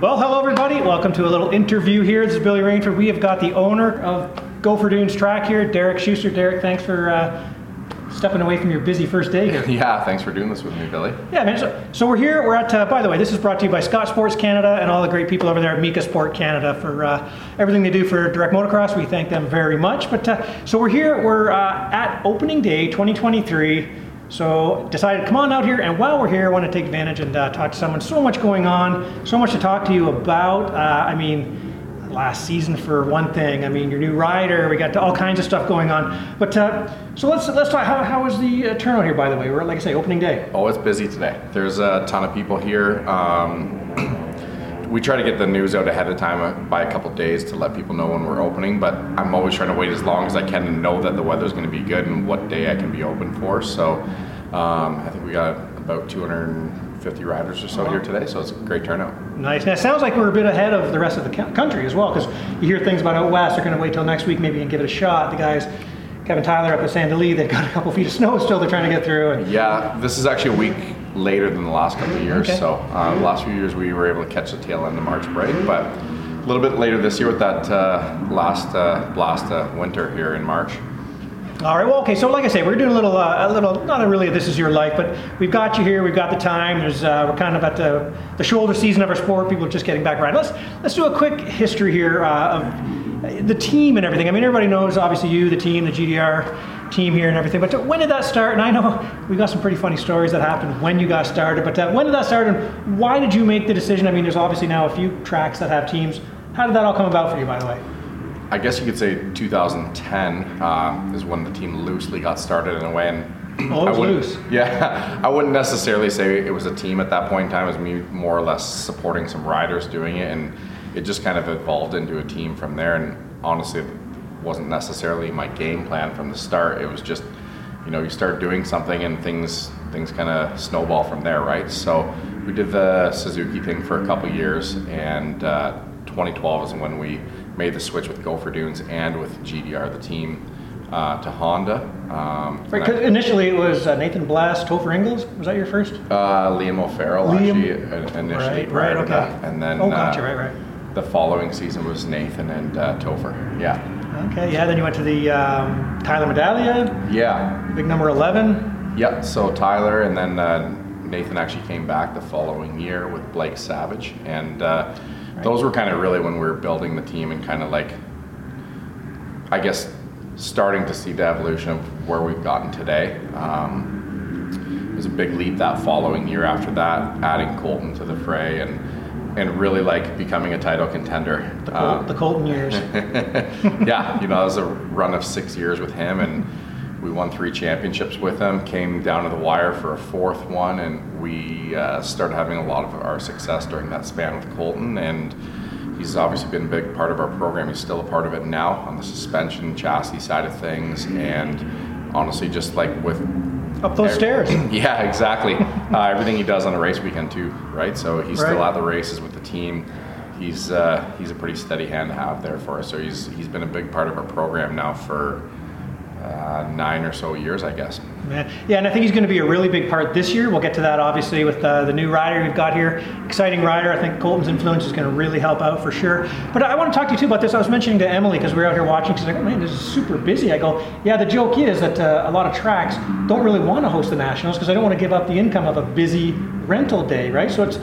Well, hello everybody. Welcome to a little interview here. This is Billy Rainford. We have got the owner of Gopher Dunes Track here, Derek Schuster. Derek, thanks for uh, stepping away from your busy first day here. Yeah, thanks for doing this with me, Billy. Yeah, man. So, so we're here. We're at. Uh, by the way, this is brought to you by Scott Sports Canada and all the great people over there at Mika Sport Canada for uh, everything they do for direct motocross. We thank them very much. But uh, so we're here. We're uh, at opening day 2023. So decided, to come on out here, and while we're here, I want to take advantage and uh, talk to someone. So much going on, so much to talk to you about. Uh, I mean, last season for one thing. I mean, your new rider. We got all kinds of stuff going on. But uh, so let's let's talk. How, how was the uh, turnout here? By the way, we're like I say, opening day. Oh, it's busy today. There's a ton of people here. Um, we try to get the news out ahead of time uh, by a couple days to let people know when we're opening. But I'm always trying to wait as long as I can to know that the weather's going to be good and what day I can be open for. So um, I think we got about 250 riders or so here today. So it's a great turnout. Nice. Now it sounds like we're a bit ahead of the rest of the country as well, because you hear things about out west. They're going to wait till next week maybe and give it a shot. The guys, Kevin Tyler up at Sand Del Lee, they've got a couple feet of snow still. They're trying to get through. And Yeah, this is actually a week later than the last couple of years. Okay. So uh, the last few years we were able to catch the tail end of March break, but a little bit later this year with that uh, last uh, blast of winter here in March. All right. Well, okay. So, like I say, we're doing a little, uh, a little, not a really this is your life, but we've got you here. We've got the time. There's, uh, we're kind of at the, the shoulder season of our sport. People are just getting back right. Let's let's do a quick history here uh, of the team and everything. I mean, everybody knows obviously you, the team, the GDR team here and everything. But when did that start? And I know we've got some pretty funny stories that happened when you got started. But uh, when did that start, and why did you make the decision? I mean, there's obviously now a few tracks that have teams. How did that all come about for you, by the way? I guess you could say 2010 uh, is when the team loosely got started in a way. And Oh, I loose. Yeah, I wouldn't necessarily say it was a team at that point in time. It was me more or less supporting some riders doing it, and it just kind of evolved into a team from there. And honestly, it wasn't necessarily my game plan from the start. It was just, you know, you start doing something and things things kind of snowball from there, right? So we did the Suzuki thing for a couple years, and uh, 2012 is when we made the switch with Gopher Dunes and with GDR, the team, uh, to Honda. Um, Right, I- initially it was uh, Nathan Blast, Topher Ingalls. Was that your first? Uh, Liam O'Farrell Liam- actually uh, initially Right, right, okay. that, and then Oh, gotcha, uh, right, right. the following season was Nathan and uh, Topher. Yeah, Okay, yeah. Then you went to the um, Tyler Medaglia, yeah, big number eleven. yeah. So Tyler and then uh, Nathan actually came back the following year with Blake Savage, and uh, those were kind of really when we were building the team and kind of like, I guess, starting to see the evolution of where we've gotten today. Um, it was a big leap that following year after that, adding Colton to the fray and and really like becoming a title contender. The, Col- Um, the Colton years. yeah, you know, it was a run of six years with him, and we won three championships with him. Came down to the wire for a fourth one, and we uh, started having a lot of our success during that span with Colton. And he's obviously been a big part of our program. He's still a part of it now on the suspension chassis side of things, and honestly, just like with Up those stairs. yeah, exactly. uh, everything he does on a race weekend too, right? So he's still at the races with the team. He's uh, he's a pretty steady hand to have there for us. So he's he's been a big part of our program now for uh, nine or so years, I guess. Man. Yeah, and I think he's going to be a really big part this year. We'll get to that obviously with uh, the new rider we've got here. Exciting rider. I think Colton's influence is going to really help out for sure. But I want to talk to you too about this. I was mentioning to Emily because we were out here watching. She's like, oh, "Man, this is super busy." I go, "Yeah." The joke is that uh, a lot of tracks don't really want to host the nationals because they don't want to give up the income of a busy rental day, right? So it's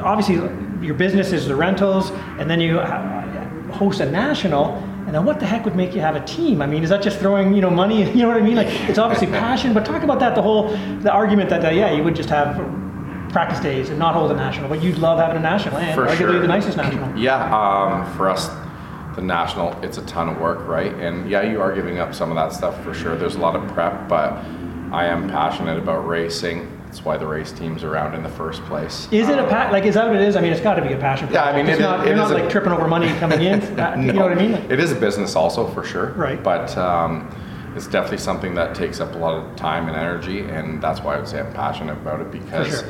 obviously your business is the rentals, and then you uh, host a national. And then what the heck would make you have a team? I mean, is that just throwing you know money? You know what I mean? Like it's obviously passion, but talk about that. The whole the argument that uh, yeah, you would just have practice days and not hold a national, but you'd love having a national and For arguably sure. the nicest national. Yeah, um, for us, the national, it's a ton of work, right? And yeah, you are giving up some of that stuff for sure. There's a lot of prep, but I am passionate about racing. That's why the race team's around in the first place. Is it a Um, pa- like is that what it is? I mean, it's got to be a passion. Yeah, I mean, it's it- not, it you're is not a- like tripping over money coming in. That- you know what I mean? Like, It is a business also for sure. Right. But um, it's definitely something that takes up a lot of time and energy, and that's why I would say I'm passionate about it because sure.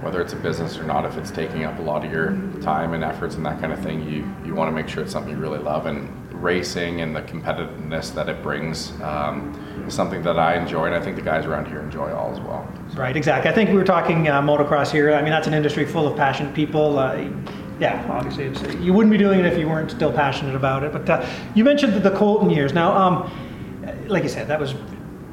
whether it's a business or not, if it's taking up a lot of your time and efforts and that kind of thing, you you want to make sure it's something you really love and racing and the competitiveness that it brings um, is something that I enjoy, and I think the guys around here enjoy all as well. Right, exactly. I think we were talking uh, motocross here. I mean, that's an industry full of passionate people. Uh, yeah, obviously, it's, you wouldn't be doing it if you weren't still passionate about it. But uh, you mentioned the, the Colton years. Now, um, like you said, that was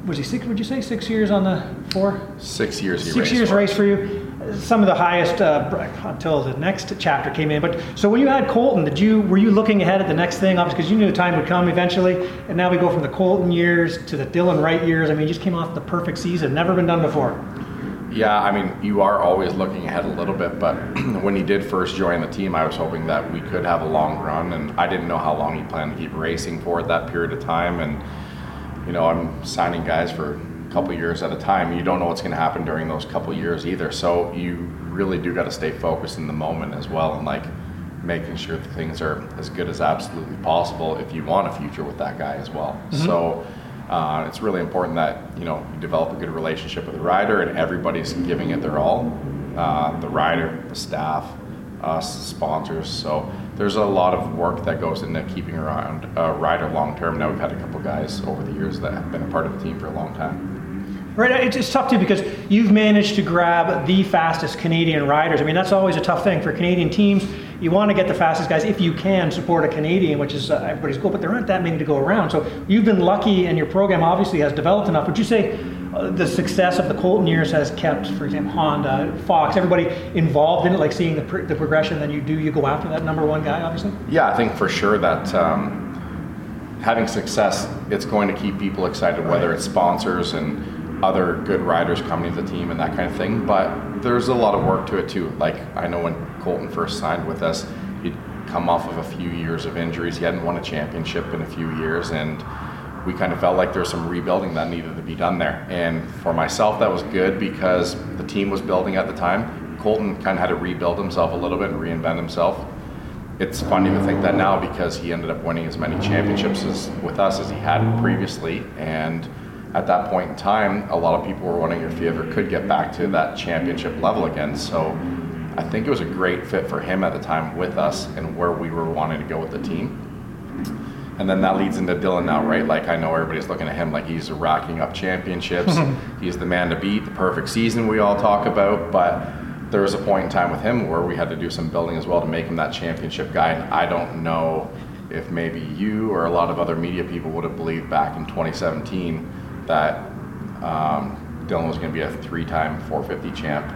was he six? Would you say six years on the four? Six years. Six years for race for you. Some of the highest uh, until the next chapter came in. But so when you had Colton, did you were you looking ahead at the next thing? Obviously, because you knew the time would come eventually. And now we go from the Colton years to the Dylan Wright years. I mean, you just came off the perfect season, never been done before. Yeah, I mean, you are always looking ahead a little bit, but when he did first join the team, I was hoping that we could have a long run, and I didn't know how long he planned to keep racing for at that period of time. And you know, I'm signing guys for couple years at a time. You don't know what's going to happen during those couple years either, so you really do got to stay focused in the moment as well, and like making sure that things are as good as absolutely possible if you want a future with that guy as well. So. Uh, it's really important that you know you develop a good relationship with the rider and everybody's giving it their all. Uh, the rider, the staff, us, sponsors. So there's a lot of work that goes into keeping around a rider long term. Now we've had a couple guys over the years that have been a part of the team for a long time. Right, it's, it's tough too because you've managed to grab the fastest Canadian riders. I mean, that's always a tough thing for Canadian teams. You want to get the fastest guys if you can support a Canadian, which is uh, everybody's goal, but there aren't that many to go around. So you've been lucky, and your program obviously has developed enough. Would you say uh, the success of the Colton years has kept, for example, Honda, Fox, everybody involved in it, like seeing the, pr- the progression? Then you do you go after that number one guy, obviously. Yeah, I think for sure that um, having success, it's going to keep people excited, whether it's sponsors and other good riders coming to the team and that kind of thing. But there's a lot of work to it too. Like I know when Colton first signed with us, he'd come off of a few years of injuries. He hadn't won a championship in a few years, and we kind of felt like there was some rebuilding that needed to be done there. And for myself, that was good because the team was building at the time. Colton kind of had to rebuild himself a little bit and reinvent himself it's funny to think that now because he ended up winning as many championships as, with us as he had previously. And at that point in time, a lot of people were wondering if he ever could get back to that championship level again. So I think it was a great fit for him at the time with us and where we were wanting to go with the team. And then that leads into Dylan now, right? Like I know everybody's looking at him like he's racking up championships. he's the man to beat, the perfect season we all talk about. But there was a point in time with him where we had to do some building as well to make him that championship guy. And I don't know if maybe you or a lot of other media people would have believed back in 2017 that um, Dylan was going to be a three-time 450 champ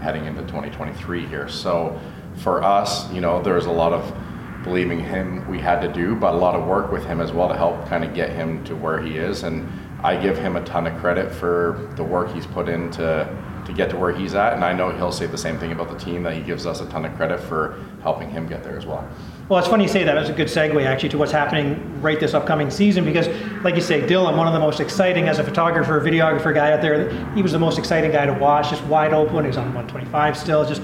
heading into 2023 here. So for us, you know, there was a lot of believing him we had to do, but a lot of work with him as well to help kind of get him to where he is. And I give him a ton of credit for the work he's put in to, to get to where he's at. And I know he'll say the same thing about the team that he gives us a ton of credit for helping him get there as well. Well, it's funny you say that. It's a good segue actually to what's happening right this upcoming season because, like you say, Dylan, one of the most exciting as a photographer, videographer guy out there. He was the most exciting guy to watch, just wide open. He was on 125 still, just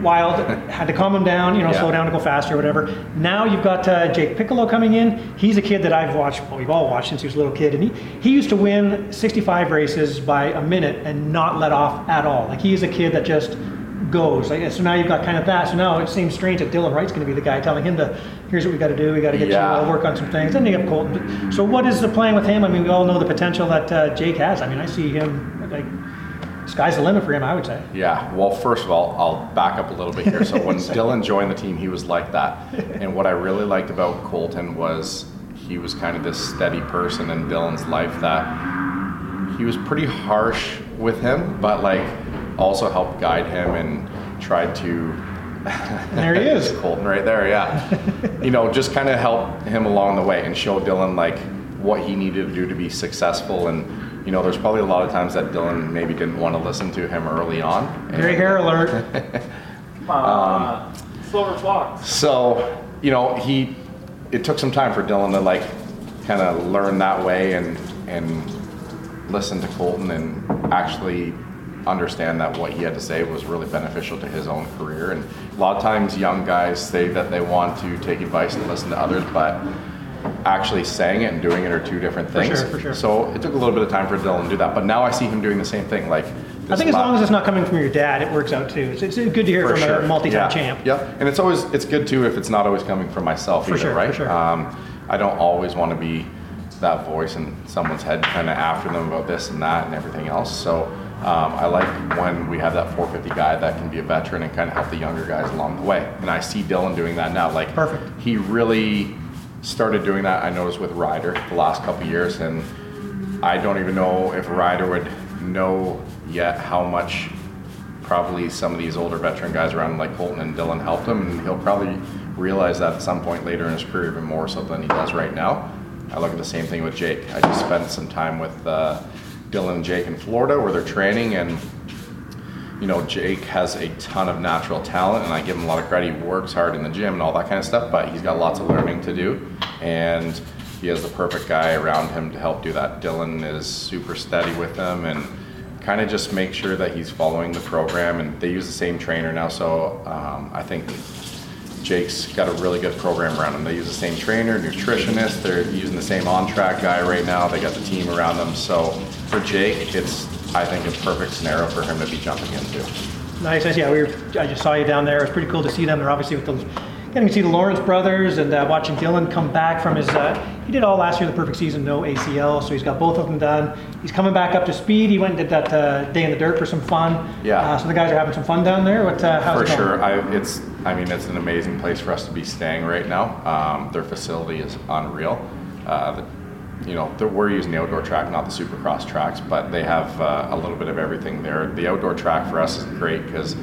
wild. Had to calm him down, you know, Yeah. slow down to go faster, or whatever. Now you've got uh, Jake Piccolo coming in. He's a kid that I've watched. Well, we've all watched since he was a little kid, and he he used to win 65 races by a minute and not let off at all. Like he is a kid that just goes. So now you've got kind of that. So now it seems strange that Dylan Wright's going to be the guy telling him to, here's what we got to do. We got to get Yeah. you all work on some things. Then you have Colton. So what is the plan with him? I mean, we all know the potential that uh, Jake has. I mean, I see him like sky's the limit for him. I would say. Yeah, well, first of all, I'll back up a little bit here. So when Dylan joined the team, he was like that. And what I really liked about Colton was he was kind of this steady person in Dylan's life that he was pretty harsh with him, but like also helped guide him and tried to. There he is. Colton right there, yeah. you know, just kind of help him along the way and show Dylan like what he needed to do to be successful. And you know, there's probably a lot of times that Dylan maybe didn't want to listen to him early on. Gray And- hair alert. Uh, Silver Fox. So, you know, he it took some time for Dylan to like kind of learn that way and and listen to Colton and actually understand that what he had to say was really beneficial to his own career. And a lot of times young guys say that they want to take advice and listen to others, but actually saying it and doing it are two different things. sure, for sure. So it took a little bit of time for Dylan to do that. But now I see him doing the same thing. Like I think as long as it's not coming from your dad, it works out too. It's, it's good to hear for from sure. a multi-time yeah. champ. Yeah, and it's always it's good too if it's not always coming from myself For either, sure, for right? sure. Um, I don't always want to be that voice in someone's head, kind of after them about this and that and everything else. So Um, I like when we have that 450 guy that can be a veteran and kind of help the younger guys along the way. And I see Dylan doing that now. Like Perfect. He really started doing that. I noticed with Ryder the last couple years, and I don't even know if Ryder would know yet how much probably some of these older veteran guys around like Colton and Dylan helped him, and he'll probably realize that at some point later in his career even more so than he does right now. I look at the same thing with Jake. I just spent some time with uh, Dylan and Jake in Florida where they're training, and you know Jake has a ton of natural talent, and I give him a lot of credit. He works hard in the gym and all that kind of stuff, but he's got lots of learning to do, and he has the perfect guy around him to help do that. Dylan is super steady with him and kind of just make sure that he's following the program. And they use the same trainer now, so um, I think Jake's got a really good program around him. They use the same trainer, nutritionist. They're using the same on-track guy right now. They got the team around them. So for Jake, it's I think a perfect scenario for him to be jumping into. Nice, nice. Yeah, we were, I just saw you down there. It was pretty cool to see them. They're obviously with the getting to see the Lawrence brothers and uh, watching Dylan come back from his. Uh, he did all last year the perfect season, no ACL, so he's got both of them done. He's coming back up to speed. He went and did that uh, day in the dirt for some fun. Yeah. Uh, so the guys are having some fun down there. What? Uh, how's For it going? sure, I, it's. I mean, it's an amazing place for us to be staying right now. Um, their facility is unreal. Uh, the, you know, we're using the outdoor track, not the Supercross tracks, but they have uh, a little bit of everything there. The outdoor track for us is great because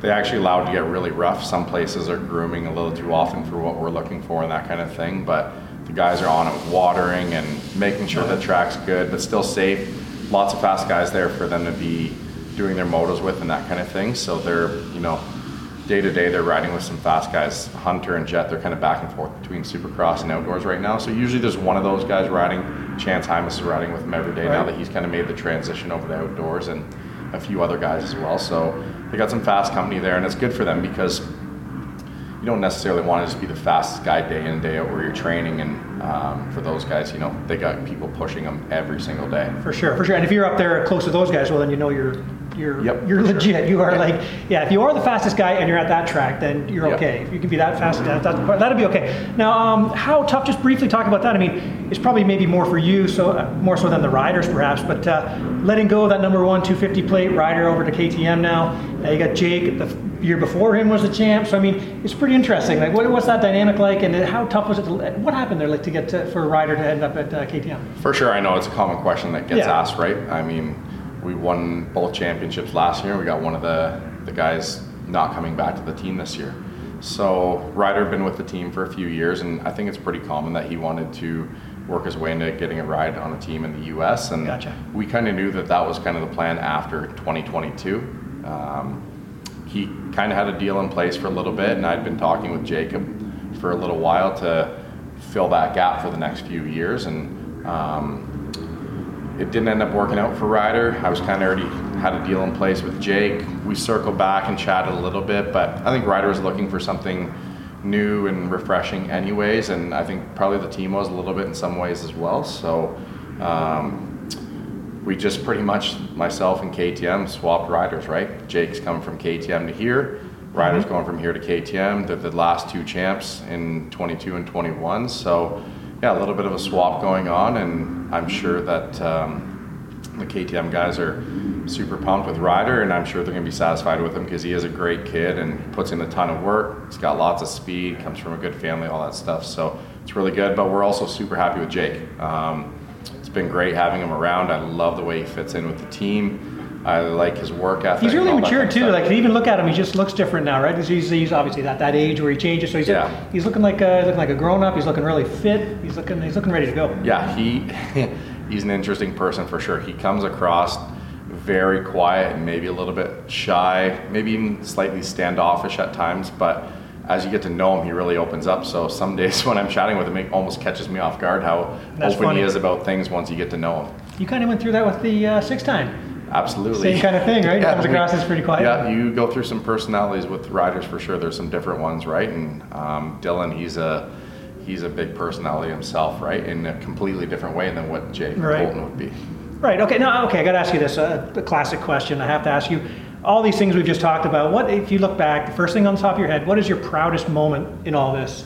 they actually allowed to get really rough. Some places are grooming a little too often for what we're looking for and that kind of thing, but the guys are on it with watering and making sure the track's good but still safe. Lots of fast guys there for them to be doing their motos with and that kind of thing. So they're, you know, day to day they're riding with some fast guys. Hunter and Jett, they're kind of back and forth between Supercross and outdoors right now. So usually there's one of those guys riding. Chance Hymas is riding with them every day now that he's kind of made the transition over to outdoors and a few other guys as well. So they got some fast company there and it's good for them because you don't necessarily want to just be the fastest guy day in and day out where you're training and um, for those guys, you know, they got people pushing them every single day. For sure, for sure. And if you're up there close to those guys, well, then you know you're you're Yep, you're for sure. legit. You are Yeah. like, yeah. If you are the fastest guy and you're at that track, then you're Yep. okay. If you can be that fast, that, that that'll be okay. Now, um, how tough? Just briefly talk about that. I mean, it's probably maybe more for you, so uh, more so than the riders, perhaps. But uh, letting go of that number one 250 plate rider over to KTM now. Now you got Jake. The year before him was the champ. So I mean, it's pretty interesting. Like, what, what's that dynamic like, and how tough was it? To, what happened there, like, to get to, for a rider to end up at uh, KTM? For sure, I know it's a common question that gets Yeah. asked, right? I mean, we won both championships last year. We got one of the, the guys not coming back to the team this year. So Ryder been with the team for a few years, and I think it's pretty common that he wanted to work his way into getting a ride on a team in the U.S. And Gotcha. we kind of knew that that was kind of the plan after 2022. Um, he kind of had a deal in place for a little bit, and I'd been talking with Jacob for a little while to fill that gap for the next few years, and um, it didn't end up working out for Ryder. I was kind of already had a deal in place with Jake. We circled back and chatted a little bit, but I think Ryder was looking for something new and refreshing, anyways, and I think probably the team was a little bit in some ways as well. So. Um, we just pretty much myself and KTM swapped riders, right? Jake's coming from KTM to here. Ryder's going from here to KTM. They're the last two champs in 22 and 21. So, yeah, a little bit of a swap going on, and I'm sure that um, the KTM guys are super pumped with Ryder, and I'm sure they're going to be satisfied with him because he is a great kid and puts in a ton of work. He's got lots of speed, comes from a good family, all that stuff. So it's really good. But we're also super happy with Jake. Um, it's been great having him around. I love the way he fits in with the team. I like his work ethic. He's really and all that mature too. Like to even look at him, he just looks different now, right? He's, he's obviously at that age where he changes. So he's Yeah. he's looking like a, looking like a grown up. He's looking really fit. He's looking he's looking ready to go. yeah, he he's an interesting person for sure. He comes across very quiet and maybe a little bit shy, maybe even slightly standoffish at times, but as you get to know him, he really opens up. So some days when I'm chatting with him, it almost catches me off guard how That's open funny. he is about things once you get to know him. You kind of went through that with the uh, six time. Absolutely. Same kind of thing, right? He comes we- across as pretty quiet. Yeah, you go through some personalities with riders for sure. There's some different ones, right? And um, Dylan, he's a he's a big personality himself, right? In a completely different way than what Jake Right. Bolton would be. Right. Okay. Now, okay. I got to ask you this. Uh, the classic question. I have to ask you. All these things we've just talked about. What, if you look back, the first thing on the top of your head, what is your proudest moment in all this?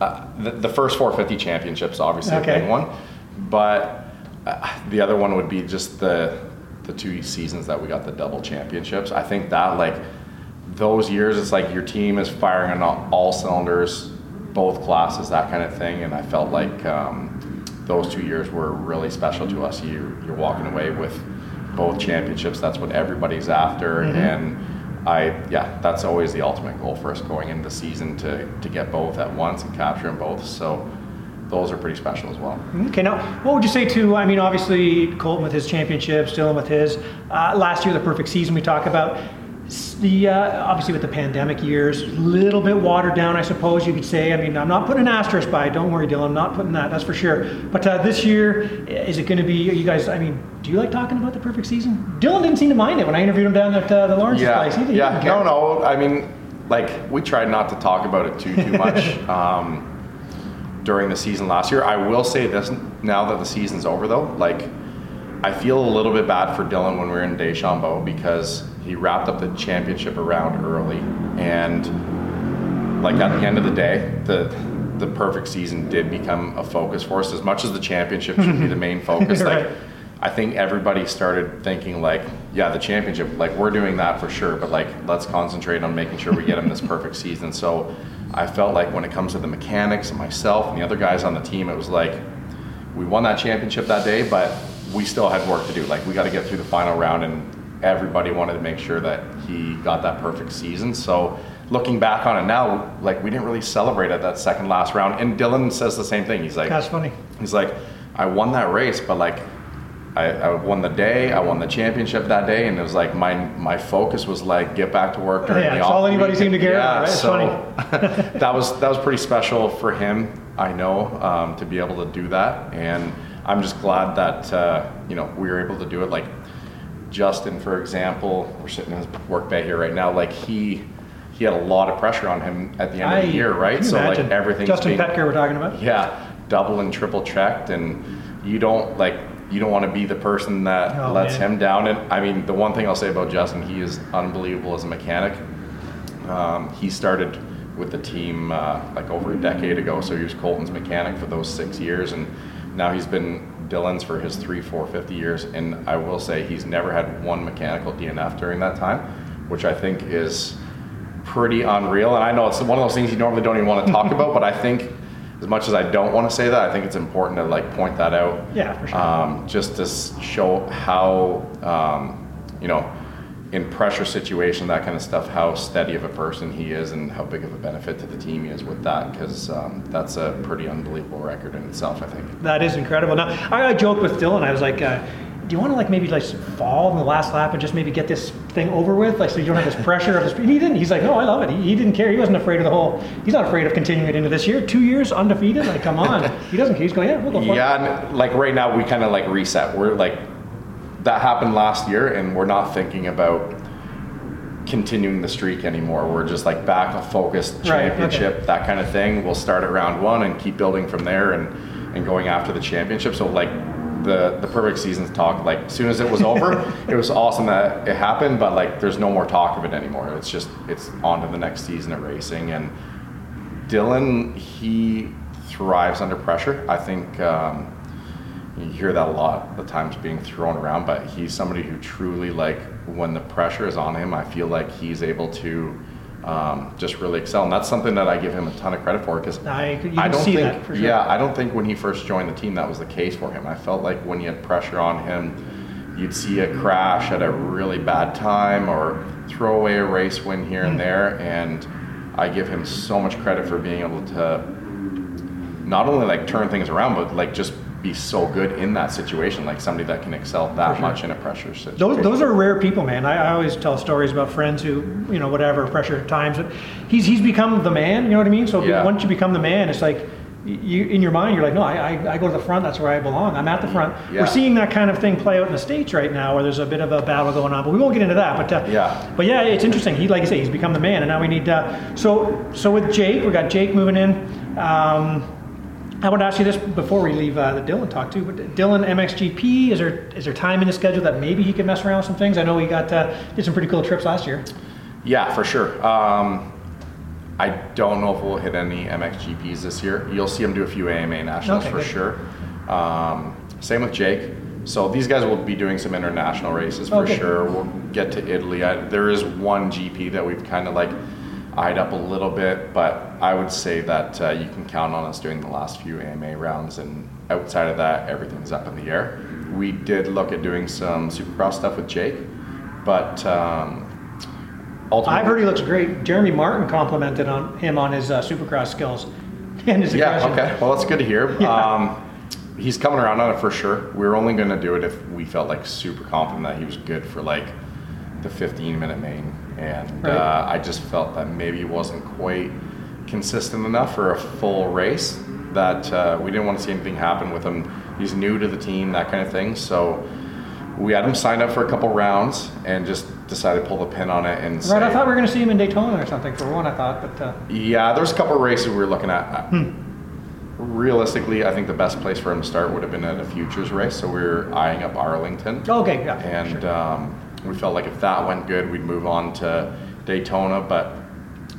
Uh, the, the first 450 championships, obviously Okay. a big one, but uh, the other one would be just the the two seasons that we got the double championships. I think that like those years, it's like your team is firing on all, cylinders, both classes, that kind of thing. And I felt like um, those two years were really special to us. You you're walking away with both championships. That's what everybody's after, and I yeah, that's always the ultimate goal for us going into the season to to get both at once and capture them both. So those are pretty special as well. Okay, now what would you say to? I mean, obviously Colton with his championships, Dylan with his uh, last year, the perfect season we talk about. The uh, obviously with the pandemic years, a little bit watered down, I suppose you could say. I mean, I'm not putting an asterisk by. it. Don't worry, Dylan. I'm not putting that. That's for sure. But uh, this year, is it going to be? Are you guys? I mean, do you like talking about the perfect season? Dylan didn't seem to mind it when I interviewed him down at uh, the Lawrence Yeah, place. He yeah. No, no. I mean, like we tried not to talk about it too too much um, during the season last year. I will say this now that the season's over, though. Like, I feel a little bit bad for Dylan when we were in Deschambault because he wrapped up the championship around early, and like at the end of the day, the the perfect season did become a focus for us. As much as the championship should be the main focus, like Right. I think everybody started thinking like, yeah, the championship, like we're doing that for sure, but like let's concentrate on making sure we get him this perfect season. So I felt like when it comes to the mechanics and myself and the other guys on the team, it was like we won that championship that day, but we still had work to do. Like we got to get through the final round, and everybody wanted to make sure that he got that perfect season. So looking back on it now, like we didn't really celebrate at that second last round. And Dylan says the same thing. He's like, That's funny. He's like, I won that race, but like, I, I won the day, I won the championship that day, and it was like my my focus was like get back to work during Yeah, the off all anybody seemed to care yeah, about, right? So that was that was pretty special for him. I know um, to be able to do that, and I'm just glad that uh, you know we were able to do it. Like Justin, for example, we're sitting in his work bay here right now. Like he he had a lot of pressure on him at the end of the year, right? So imagine? like everything. Justin Petker, we're talking about. Yeah, double and triple checked, and you don't like you don't want to be the person that Oh, lets man. him down. And I mean, the one thing I'll say about Justin, he is unbelievable as a mechanic. Um, he started with the team uh, like over a decade ago, so he was Colton's mechanic for those six years, and now he's been Dylan's for his three, four, fifty years. And I will say he's never had one mechanical DNF during that time, which I think is pretty unreal. And I know it's one of those things you normally don't even want to talk about, but I think as much as I don't want to say that, I think it's important to like point that out. Yeah, for sure. Um, just to show how, um, you know, in pressure situation, that kind of stuff, how steady of a person he is and how big of a benefit to the team he is with that, because um, that's a pretty unbelievable record in itself, I think. That is incredible. Now, I, I joked with Dylan. I was like, uh, "Do you want to like maybe like fall in the last lap and just maybe get this thing over with, like so you don't have this pressure of this?" He didn't. He's like, "No, I love it." He, he didn't care. He wasn't afraid of the whole. He's not afraid of continuing it into this year. Two years undefeated. Like, come on. He doesn't care. He's going, "Yeah, we'll go. Yeah, and like right now, we kind of like reset. We're like, that happened last year, and we're not thinking about continuing the streak anymore. We're just like back a focused Right, championship, okay. that kind of thing. We'll start at round one and keep building from there and, and going after the championship. So like the the perfect seasons talk, like as soon as it was over, it was awesome that it happened, but like there's no more talk of it anymore. It's just it's on to the next season of racing and Dylan, he thrives under pressure. I think um, you hear that a lot, the times being thrown around, but he's somebody who truly, like, when the pressure is on him, I feel like he's able to um, just really excel. And that's something that I give him a ton of credit for because I, I don't see think, that for sure. yeah, I don't think when he first joined the team that was the case for him. I felt like when you had pressure on him, you'd see a crash at a really bad time or throw away a race win here and there. And I give him so much credit for being able to not only like turn things around, but like just be so good in that situation, like somebody that can excel that sure. much in a pressure situation. Those, those are rare people, man. I, I always tell stories about friends who, you know, whatever pressure times. But he's he's become the man. You know what I mean? So Yeah. once you become the man, it's like you in your mind, you're like, no, I, I, I go to the front. That's where I belong. I'm at the front. Yeah. We're seeing that kind of thing play out in the states right now, where there's a bit of a battle going on. But we won't get into that. But uh, Yeah. But yeah, it's interesting. He, like I say, he's become the man, and now we need. Uh, so so with Jake, we got Jake moving in. Um, I want to ask you this before we leave uh, the Dylan talk too. But Dylan MXGP, is there is there time in his schedule that maybe he could mess around with some things? I know he got uh, did some pretty cool trips last year. Yeah, for sure. Um, I don't know if we'll hit any MXGPs this year. You'll see him do a few AMA nationals Okay, for good. sure. Um, same with Jake. So these guys will be doing some international races for Okay. sure. We'll get to Italy. I, there is one GP that we've kind of like eyed up a little bit, but I would say that uh, you can count on us doing the last few AMA rounds, and outside of that, everything's up in the air. We did look at doing some Supercross stuff with Jake, but um, ultimately, I've heard he looks great. Jeremy Martin complimented on him on his uh, Supercross skills and his Yeah, aggression. okay. Well, that's good to hear. Yeah. Um, he's coming around on it for sure. We were only going to do it if we felt like super confident that he was good for like the 15 minute main. And Right. uh, I just felt that maybe he wasn't quite consistent enough for a full race, that uh, we didn't want to see anything happen with him. He's new to the team, that kind of thing. So we had him signed up for a couple rounds and just decided to pull the pin on it and Right, say, I thought we were going to see him in Daytona or something for one. I thought, but uh, yeah, there's a couple races we were looking at. Realistically, I think the best place for him to start would have been at a futures race. So we were eyeing up Arlington, okay, yeah, and sure. um, we felt like if that went good, we'd move on to Daytona. But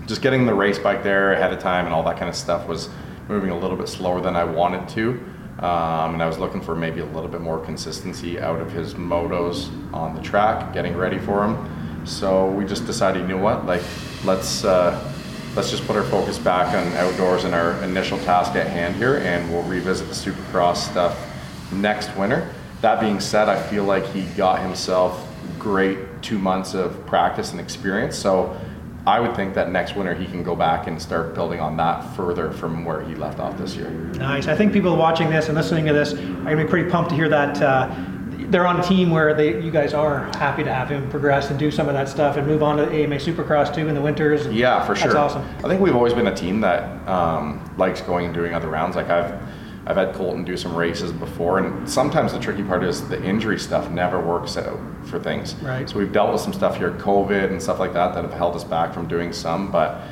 just getting the race bike there ahead of time and all that kind of stuff was moving a little bit slower than I wanted to. Um, and I was looking for maybe a little bit more consistency out of his motos on the track, getting ready for him. So we just decided, you know what, like let's uh, let's just put our focus back on outdoors and our initial task at hand here, and we'll revisit the Supercross stuff next winter. That being said, I feel like he got himself great two months of practice and experience. So I would think that next winter he can go back and start building on that further from where he left off this year. Nice. I think people watching this and listening to this are going to be pretty pumped to hear that uh, they're on a team where they, you guys are happy to have him progress and do some of that stuff and move on to AMA Supercross too in the winters. Yeah, for sure. That's awesome. I think we've always been a team that um, likes going and doing other rounds. Like I've I've had Colton do some races before, and sometimes the tricky part is the injury stuff never works out for things. Right. So we've dealt with some stuff here, COVID and stuff like that, that have held us back from doing some. But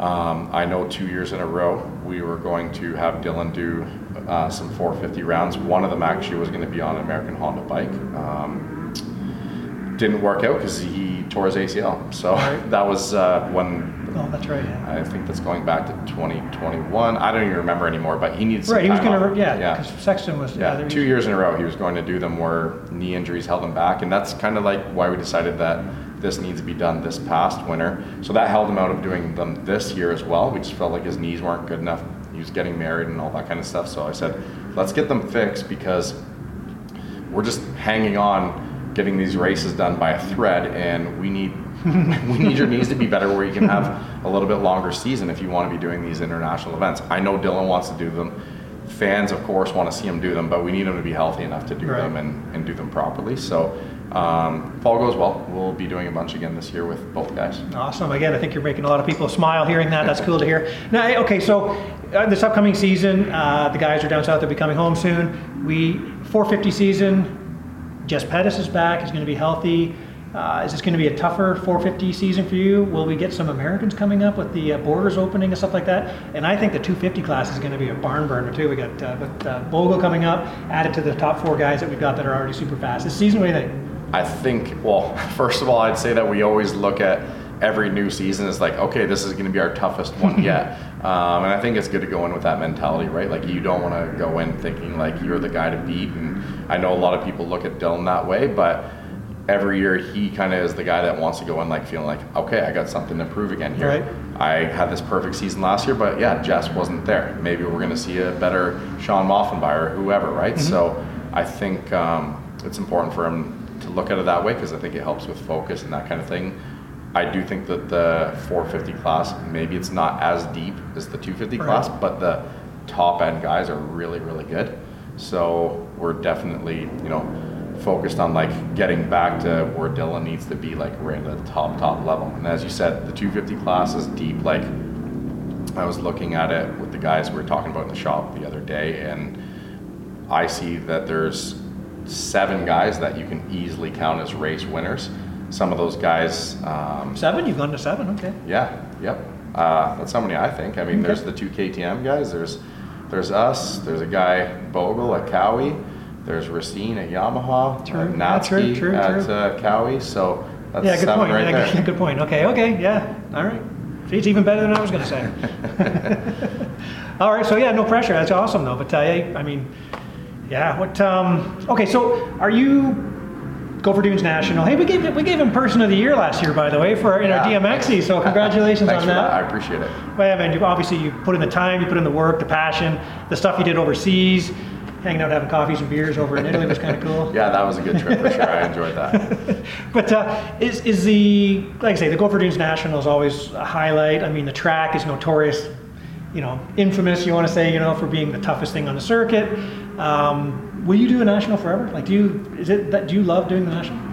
um, I know two years in a row we were going to have Dylan do uh, some 450 rounds. One of them actually was going to be on an American Honda bike. Um, didn't work out because he tore his ACL. So that was uh, when Oh, that's right. Yeah. I think that's going back to 2021. I don't even remember anymore, but he needs some Right, he was going to, yeah, yeah. because Sexton was. Yeah, there two years in a row, he was going to do them where knee injuries held him back, and that's kind of like why we decided that this needs to be done this past winter. So that held him out of doing them this year as well. We just felt like his knees weren't good enough. He was getting married and all that kind of stuff. So I said, let's get them fixed because we're just hanging on getting these races done by a thread, and we need we need your knees to be better where you can have a little bit longer season if you want to be doing these international events. I know Dylan wants to do them. Fans, of course, want to see him do them, but we need him to be healthy enough to do Right. them and, and do them properly. So, um, if all goes well, we'll be doing a bunch again this year with both guys. Awesome. Again, I think you're making a lot of people smile hearing that. That's cool to hear. Now, okay, so uh, this upcoming season, uh, the guys are down south. They'll be coming home soon. We 450 season. Jess Pettis is back. He's going to be healthy. Uh, is this going to be a tougher 450 season for you? Will we get some Americans coming up with the uh, borders opening and stuff like that? And I think the 250 class is going to be a barn burner too. We got uh, with, uh, Bogle coming up, added to the top four guys that we've got that are already super fast. This season, what do you think? I think, well, first of all, I'd say that we always look at every new season as like, okay, this is going to be our toughest one yet. Um, and I think it's good to go in with that mentality, right? Like, you don't want to go in thinking like you're the guy to beat. And I know a lot of people look at Dylan that way, but every year he kind of is the guy that wants to go in like feeling like, okay, I got something to prove again here. Right. I had this perfect season last year, but yeah, Jess wasn't there. Maybe we're going to see a better Shawn Maffenbeier or whoever, right? So I think um, it's important for him to look at it that way because I think it helps with focus and that kind of thing. I do think that the 450 class, maybe it's not as deep as the 250 Right. class, but the top end guys are really, really good. So we're definitely, you know, focused on like getting back to where Dylan needs to be, like right at the top, top level. And as you said, the 250 class is deep. Like I was looking at it with the guys we were talking about in the shop the other day, and I see that there's seven guys that you can easily count as race winners. Some of those guys, um, Seven? You've gone to seven. Okay. yeah, yep. Uh, that's how many I think. I mean, there's the two KTM guys. There's there's us. There's a guy Bogle at Kawi. There's Racine at Yamaha. True. Uh, Yeah, true, Natsuki true, at. Uh, Kawi. So that's Yeah, good seven point. right yeah, there. good, point. Okay, okay, yeah. All right. See, it's even better than I was going to say. All right, so yeah, no pressure. That's awesome, though. But uh, yeah, I mean, Yeah. What? Um, okay. So, are you Gopher Dunes National? Hey, we gave we gave him Person of the Year last year, by the way, for in our Yeah, DMXE. So, congratulations on for that. that. I appreciate it. Well, I mean, you, obviously you put in the time, you put in the work, the passion, the stuff you did overseas, hanging out having coffees and beers over in Italy was kind of cool. Yeah, that was a good trip for sure. I enjoyed that. But uh, is, is the, like I say, the Gopher Dunes National is always a highlight. I mean, the track is notorious, you know, infamous, you want to say, you know, for being the toughest thing on the circuit. Um, will you do a national forever? Like, do you, is it, that, do you love doing the national?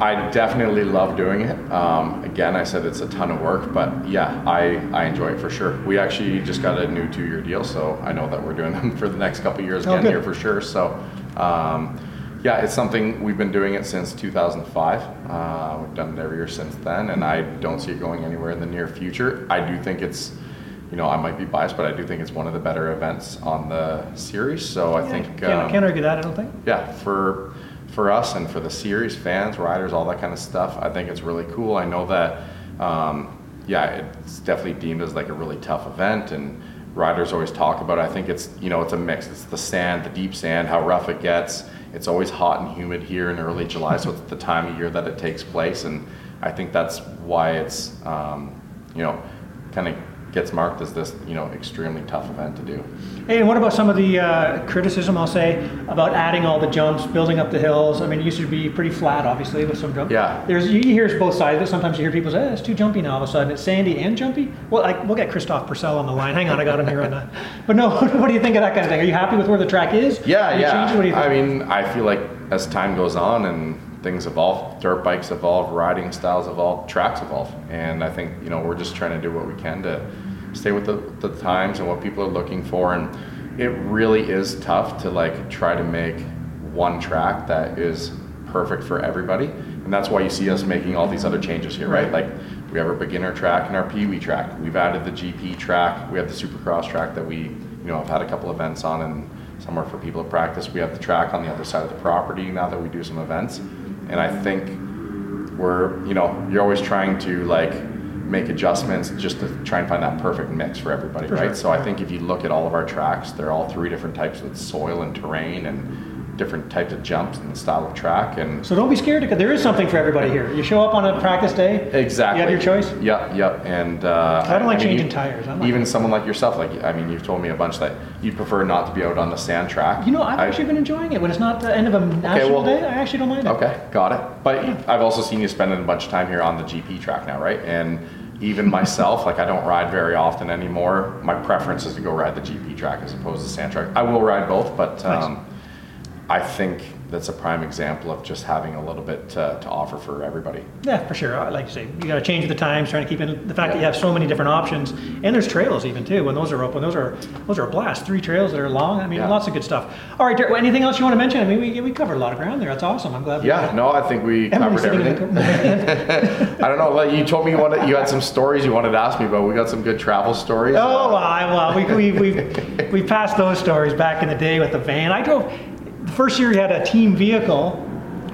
I definitely love doing it. Um, again, I said it's a ton of work, but yeah, I, I enjoy it for sure. We actually just got a new two year deal, so I know that we're doing them for the next couple years Oh, again good. here for sure. So, um, yeah, it's something we've been doing it since 2005. Uh, we've done it every year since then, and I don't see it going anywhere in the near future. I do think it's, you know, I might be biased, but I do think it's one of the better events on the series. So I think. Can't, um, can't argue that, I don't think. yeah, for for us and for the series, fans, riders, all that kind of stuff, I think it's really cool. I know that, um, yeah, it's definitely deemed as like a really tough event, and riders always talk about. It. I think it's you know it's a mix. It's the sand, the deep sand, how rough it gets. It's always hot and humid here in early July, so it's the time of year that it takes place, and I think that's why it's um, you know kind of gets marked as this you know extremely tough event to do. Hey, and what about some of the uh, criticism, I'll say, about adding all the jumps, building up the hills? I mean, it used to be pretty flat, obviously, with some jumps. Yeah. There's you hear both sides of it. Sometimes you hear people say, eh, "It's too jumpy now." All of a sudden, it's sandy and jumpy. Well, like, we'll get Christophe Pourcel on the line. Hang on, I got him here on that. But no, what do you think of that kind of thing? Are you happy with where the track is? Yeah, yeah. What do you think? I mean, I feel like as time goes on and things evolve, dirt bikes evolve, riding styles evolve, tracks evolve, and I think you know we're just trying to do what we can to stay with the, the times and what people are looking for, and it really is tough to like try to make one track that is perfect for everybody, and that's why you see us making all these other changes here, right? Like we have our beginner track and our Pee Wee track. We've added the GP track. We have the Supercross track that we, you know, have had a couple events on and somewhere for people to practice. We have the track on the other side of the property now that we do some events, and I think we're, you know, you're always trying to like make adjustments just to try and find that perfect mix for everybody, For right? sure. So I think if you look at all of our tracks, they're all three different types of soil and terrain and different types of jumps and the style of track and so don't be scared because there is something for everybody here. You show up on a practice day. Exactly. You have your choice. Yep, yep. And uh, I don't like mean, changing you- tires. Not- even someone like yourself, like I mean, you've told me a bunch that you prefer not to be out on the sand track. You know, I've I- actually been enjoying it when it's not the end of a national well- day. I actually don't mind it. Okay, got it. But I've also seen you spending a bunch of time here on the GP track now, right? And even myself, like I don't ride very often anymore. My preference is to go ride the GP track as opposed to sand track. I will ride both, but Nice. I think that's a prime example of just having a little bit to, to offer for everybody. Yeah, for sure. Like you say, you got to change the times, trying to keep in the fact that you have so many different options, and there's trails even too. When those are open, those are those are a blast. Three trails that are long. I mean, Yeah. lots of good stuff. All right, Derek, anything else you want to mention? I mean, we, we covered a lot of ground there. That's awesome. I'm glad. Yeah, no, I think we covered everything. I don't know. Like you told me you wanted, you had some stories you wanted to ask me about. We got some good travel stories. Oh, Uh, I- well, we, we, we, we passed those stories back in the day with the van. I drove, the first year we had a team vehicle.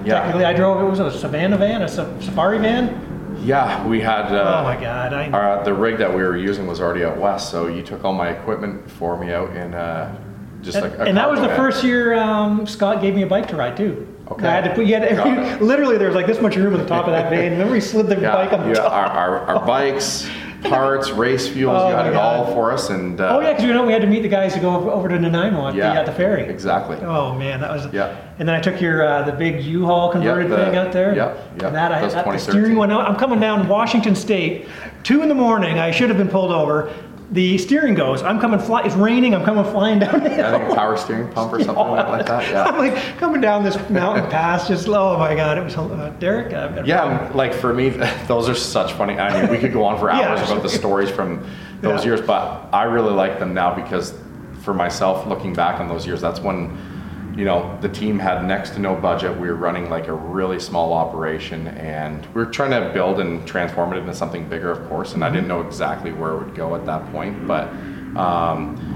Yeah. Technically, I drove, it was a Savana van, a safari van. yeah, we had. Uh, Oh my God. I, Our, the rig that we were using was already out west, so you took all my equipment for me out in uh, just like. A and that was the van. first year um, Scott gave me a bike to ride too. Okay. I had to put, you had to, literally there was like this much room at the top of that van. Remember we slid the Yeah, bike on the yeah, top? our, our, our bikes, parts, race fuels. Oh my it all for us, and. Uh, Oh yeah, because you know we had to meet the guys to go over, to Nanaimo at, yeah, the, at the ferry. Exactly. Oh man, that was. Yeah. And then I took your uh, the big U-Haul converted Yep, the- thing out there. Yeah, yep, And that I that had the steering went out. I'm coming down Washington State, two in the morning. I should have been pulled over. The steering goes. I'm coming fly. It's raining. I'm coming flying down hill. I think a power steering pump or something like that. Yeah. I'm like coming down this mountain pass. Just oh my god, it was uh, Derek. Uh, Yeah, like for me, those are such funny. I mean, we could go on for Yeah. hours about the stories from those Yeah. years, but I really like them now because, for myself, looking back on those years, that's when, you know, the team had next to no budget. We were running like a really small operation, and we were trying to build and transform it into something bigger, of course. And I didn't know exactly where it would go at that point, but. Um,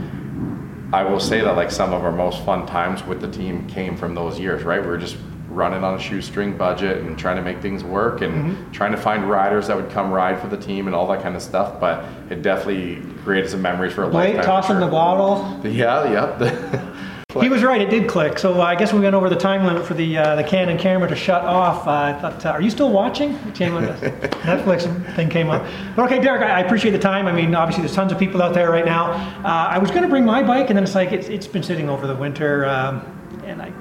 I will say that like some of our most fun times with the team came from those years, right? We were just running on a shoestring budget and trying to make things work and trying to find riders that would come ride for the team and all that kind of stuff. But it definitely created some memories for a Blake lifetime. tossing sure. the bottle. Yeah, yep. He was right. It did click. So uh, I guess we went over the time limit for the uh, the Canon camera to shut off. Uh, I thought, uh, are you still watching? It came on the Netflix thing came up. But okay, Derek, I, I appreciate the time. I mean, obviously there's tons of people out there right now. Uh, I was going to bring my bike, and then it's like it's, it's been sitting over the winter, um, and I.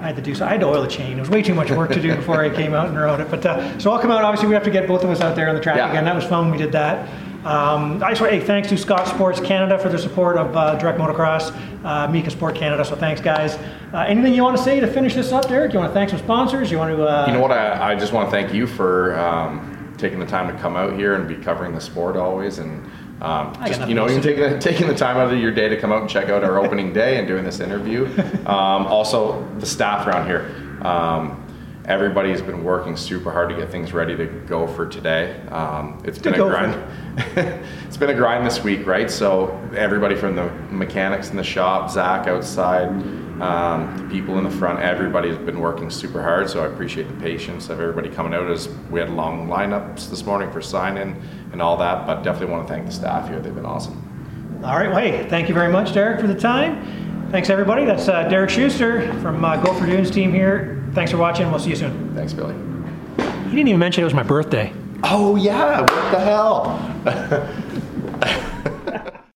I had to do so. I had to oil the chain. It was way too much work to do before I came out and rode it. But uh, so I'll come out. Obviously, we have to get both of us out there on the track Yeah. again. That was fun. when We did that. Um, I just want to hey, thanks to Scott Sports Canada for their support of uh, Direct Motocross, uh, Mika Sport Canada. So thanks, guys. Uh, anything you want to say to finish this up, Derek? You want to thank some sponsors? You want to? Uh, You know what? I, I just want to thank you for um, taking the time to come out here and be covering the sport always, and um, just you know, even taking taking the time out of your day to come out and check out our opening day and doing this interview. Um, also, the staff around here. Um, everybody has been working super hard to get things ready to go for today. Um, it's been a grind. it's been a grind this week, right? So everybody from the mechanics in the shop, Zach outside, um, the people in the front, everybody has been working super hard. So I appreciate the patience of everybody coming out. As we had long lineups this morning for sign in and all that, but definitely want to thank the staff here. They've been awesome. All right. Well, hey, thank you very much, Derek, for the time. Thanks, everybody. That's uh, Derek Schuster from uh, Gopher Dunes team here. Thanks for watching. We'll see you soon. Thanks, Billy. He didn't even mention it was my birthday. Oh yeah, what the hell?